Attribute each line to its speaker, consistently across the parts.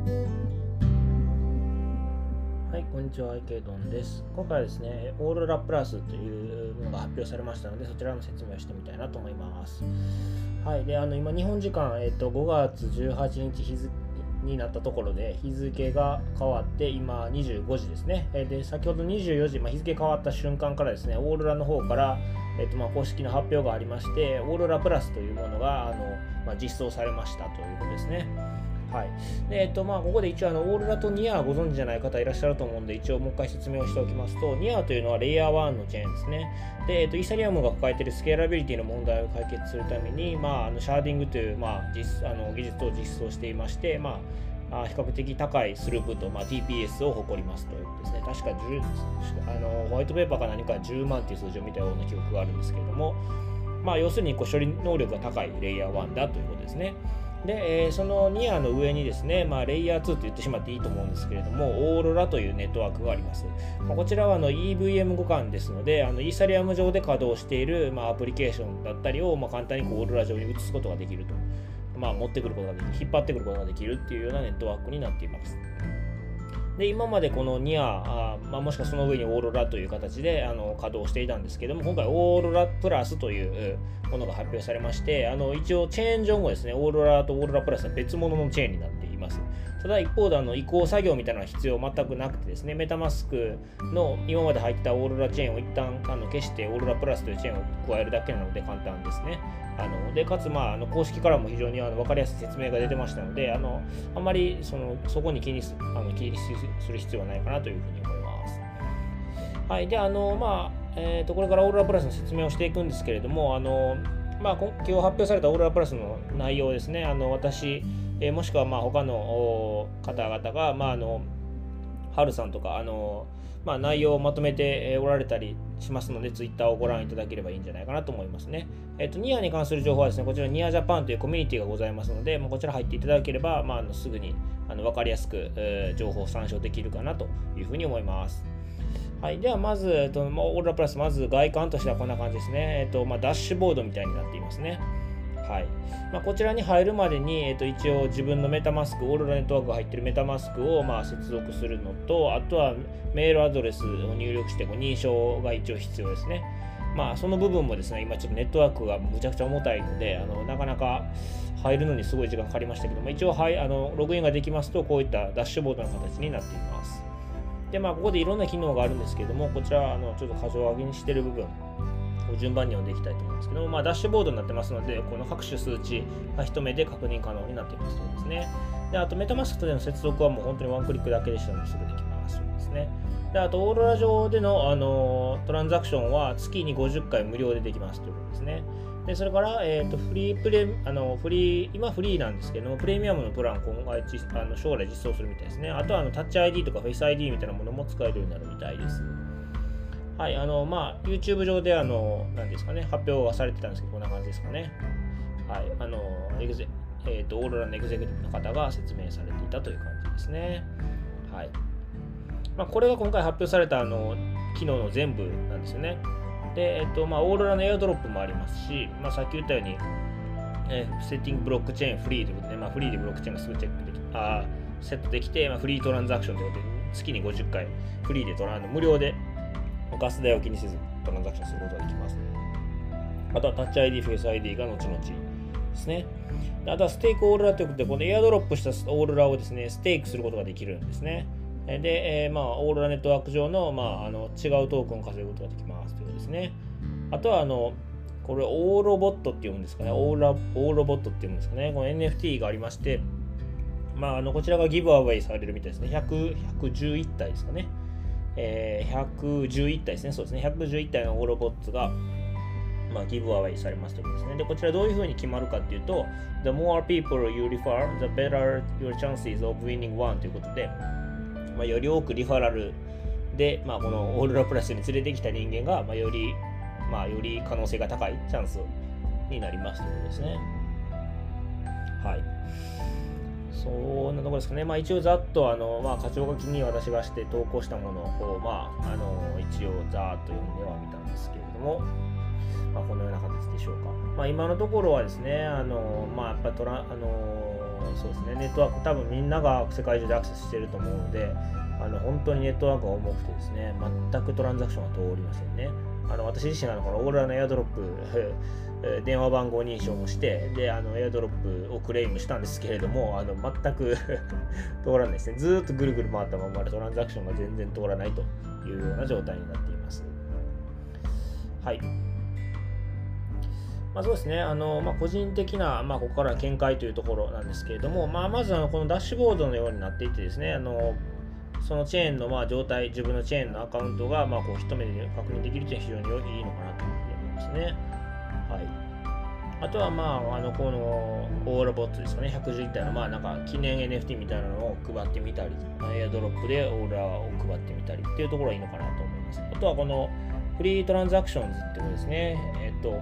Speaker 1: はい、こんにちは、池ドンです。今回はですね、オーロラプラスというものが発表されましたので、そちらの説明をしてみたいなと思います。はい、で、あの今、日本時間、えっと、5月18日日付になったところで、日付が変わって、今25時ですね。で、先ほど24時、まあ、日付変わった瞬間からですね、オーロラの方から、えっとま、公式の発表がありまして、オーロラプラスというものがあの、まあ、実装されましたということですね。はい。でえっとまあ、ここで一応あのオーロラとニアご存知じゃない方いらっしゃると思うんで一応もう一回説明をしておきますとニアというのはレイヤー1のチェーンですね。で、えっと、イーサリアムが抱えているスケーラビリティの問題を解決するために、まあ、あの sharding という、まあ、実あの技術を実装していまして、まあ、あ比較的高いスループットと、まあ、TPS を誇りますということですね。確か10あのホワイトペーパーか何か10万という数字を見たような記憶があるんですけれども、まあ、要するにこう処理能力が高いレイヤー1だということですね。で、えーそのニアの上にですね、まあ、レイヤー2と言ってしまっていいと思うんですけれども、オーロラというネットワークがあります。まあ、こちらはあの EVM 互換ですので、あのイーサリアム上で稼働している、まあ、アプリケーションだったりを、まあ、簡単にこうオーロラ上に移すことができると。まあ、持ってくることができる、引っ張ってくることができるっていうようなネットワークになっています。で今までこのニアあ、まあ、もしくはその上にオーロラという形であの稼働していたんですけども今回オーロラプラスというものが発表されましてあの一応チェーン上もですね。オーロラとオーロラプラスは別物のチェーンになっています。ただ一方であの移行作業みたいなのは必要全くなくてですねメタマスクの今まで入ったオーロラチェーンを一旦あの消してオーロラプラスというチェーンを加えるだけなので簡単ですね。あのでかつ、まあ、あの公式からも非常にあの分かりやすい説明が出てましたのであのあんまりそのそこに気にすあの気にする必要はないかなというふうに思います。はい、であのまあえー、とこれからオーロラプラスの説明をしていくんですけれどもあの、まあ、今今日発表されたオーロラプラスの内容ですね。あの私、えーもしくはまあ他の方々が、まあ、あのハルさんとかあのまあ、内容をまとめておられたりしますので、ツイッターをご覧いただければいいんじゃないかなと思いますね。えっ、と、ニアに関する情報はですね、こちらニアジャパンというコミュニティがございますので、まあ、こちら入っていただければ、まあ、あのすぐにあの分かりやすく、えー情報を参照できるかなというふうに思います。はい、ではまず、えっとまあオーロラプラス、まず外観としてはこんな感じですね。えっとまあ、ダッシュボードみたいになっていますね。はいまあ、こちらに入るまでに、えっと一応自分のメタマスク、オーロラネットワークが入っているメタマスクをまあ接続するのと、あとはメールアドレスを入力してこう認証が一応必要ですね。まあ、その部分もですね、今ちょっとネットワークがむちゃくちゃ重たいので、あのなかなか入るのにすごい時間かかりましたけども、一応、はい、あのログインができますと、こういったダッシュボードの形になっています。で、まあ、ここでいろんな機能があるんですけども、こちら、あのちょっと箇条書きにしている部分、こう順番に読んでいきたいと思うんですけども、まあ、ダッシュボードになってますので、この各種数値が一目で確認可能になっていますとですね。で、あと、メタマスクとでの接続はもう本当にワンクリックだけでしたので、すぐできます。そうですね。で、あと、オーロラ上での、あのトランザクションは月に50回無料でできますということですね。で、それから、えっ、と、フリープレ、あの、フリー、今フリーなんですけども、プレミアムのプラン、今後実あの将来実装するみたいですね。あとは、あの、タッチ ID とかフェイス ID みたいなものも使えるようになるみたいです。はい、あの、まあ、YouTube 上で、あの、何ですかね、発表がされてたんですけど、こんな感じですかね。はい、あの、エグゼ、えっ、と、オーロラのエグゼクティブの方が説明されていたという感じですね。はい。まあ、これが今回発表された、あの、機能の全部なんですよね。で、えっ、と、まあ、オーロラの airdrop もありますし、まあ、さっき言ったように、えー setting blockchain free ということで、まあ、フリーでブロックチェーンがすぐチェックできあセットできて、まあ、 free transaction ということで、月に50回フリーでトラン無料でガス代を気にせずトランザクションすることができます。あとはタッチ ID、フェイス ID が後々ですね。あとは stake Aurora ということで、この airdrop したオーロラをですね、 stake することができるんですね。で、えーまあ、オーロラネットワーク上の,、まあ、あの違うトークンを稼ぐことができますということですね。あとは、あの、これ、オーロボットって読むんですかね。オーラオーロボットって読むんですかね。この NFT がありまして、まあ、あのこちらがギブアウェイされるみたいですね。100 111体ですかね。えー111体ですね。そうですね。111体のオーロボットが、まあ、ギブアウェイされますということですね。で、こちらどういうふうに決まるかっていうと、The more people you refer, the better your chances of winning one ということで、まあ、より多くリファラルで、まあ、このオーロラプラスに連れてきた人間が、まあ、より、まあ、より可能性が高いチャンスになりますということですね。はい。そんなところですかね。まあ、一応ざっと、あの、まあ、課長が気に私がして投稿したものを、まあ、あの、一応ざーっと読んではみたんですけれども、まあ、このような形でしょうか。まあ、今のところはですね、あの、まあ、やっぱトラ、あの、そうですね、ネットワーク、多分みんなが世界中でアクセスしてると思うので、あの本当にネットワークが重くてですね、全くトランザクションが通りませんね。あの私自身あのこのオーロラのエアドロップ 電話番号認証もしてであのエアドロップをクレームしたんですけれどもあの全く 通らないですね。ずっとぐるぐる回ったままでトランザクションが全然通らないというような状態になっています。はい。まあ、そうですね、あのまあ、個人的な、まあ、ここから見解というところなんですけれども、まあ、まずあのこのダッシュボードのようになっていてですね、あのそのチェーンのまあ状態、自分のチェーンのアカウントがまあこう一目で確認できるというのは非常にいいのかなと思いますね。はい。あとは、まあ、あの、この、オーラボットですかね、111体の、まあ、なんか、記念 NFT みたいなのを配ってみたり、エアドロップでオーラを配ってみたりっていうところがいいのかなと思います。あとは、この、フリートランザクションズってことですね。えっと、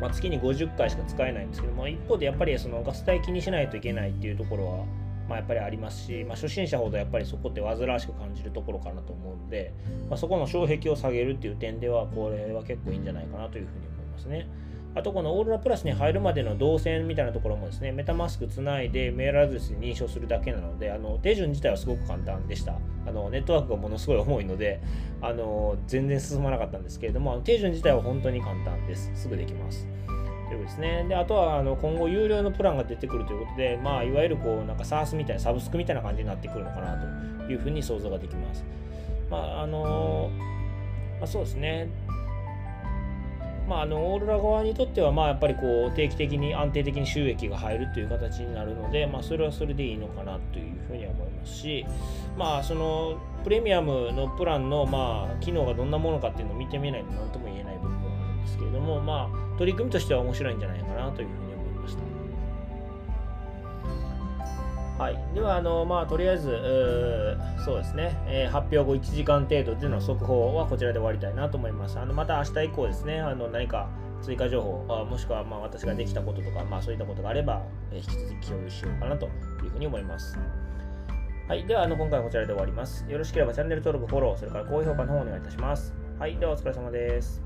Speaker 1: まあ、月に50回しか使えないんですけども、一方でやっぱりそのガス代気にしないといけないっていうところは、まあ、やっぱりありますし、まあ、初心者ほどやっぱりそこって煩わしく感じるところかなと思うので、まあ、そこの障壁を下げるっていう点ではこれは結構いいんじゃないかなというふうに思いますね。あとこのオーロラプラスに入るまでの動線みたいなところもですね、メタマスクつないでメールアドレスに認証するだけなので、あの手順自体はすごく簡単でした。あのネットワークがものすごい重いので、あの全然進まなかったんですけれども、手順自体は本当に簡単です。すぐできます。いうことですね。で、あとはあの今後有料のプランが出てくるということで、まあ、いわゆるこう、なんか SARS みたいな、サブスクみたいな感じになってくるのかなというふうに想像ができます。まあ、あのまあ、そうですね。まあ、あのオーロラ側にとっては、まあ、やっぱりこう定期的に安定的に収益が入るという形になるので、まあ、それはそれでいいのかなというふうには思いますし、まあ、そのプレミアムのプランの、まあ、機能がどんなものかっていうのを見てみないと何とも言えない部分ですけれども、まあ、取り組みとしては面白いんじゃないかなというふうに思いました。はい、ではあの、まあ、とりあえず、そうですね、えー、発表後1時間程度での速報はこちらで終わりたいなと思います。あのまた明日以降ですね、あの何か追加情報、あもしくはまあ私ができたこととか、まあ、そういったことがあれば、えー、引き続き共有しようかなというふうに思います。はい、ではあの今回はこちらで終わります。よろしければチャンネル登録、フォロー、それから高評価の方お願いいたします。はい、ではお疲れ様です。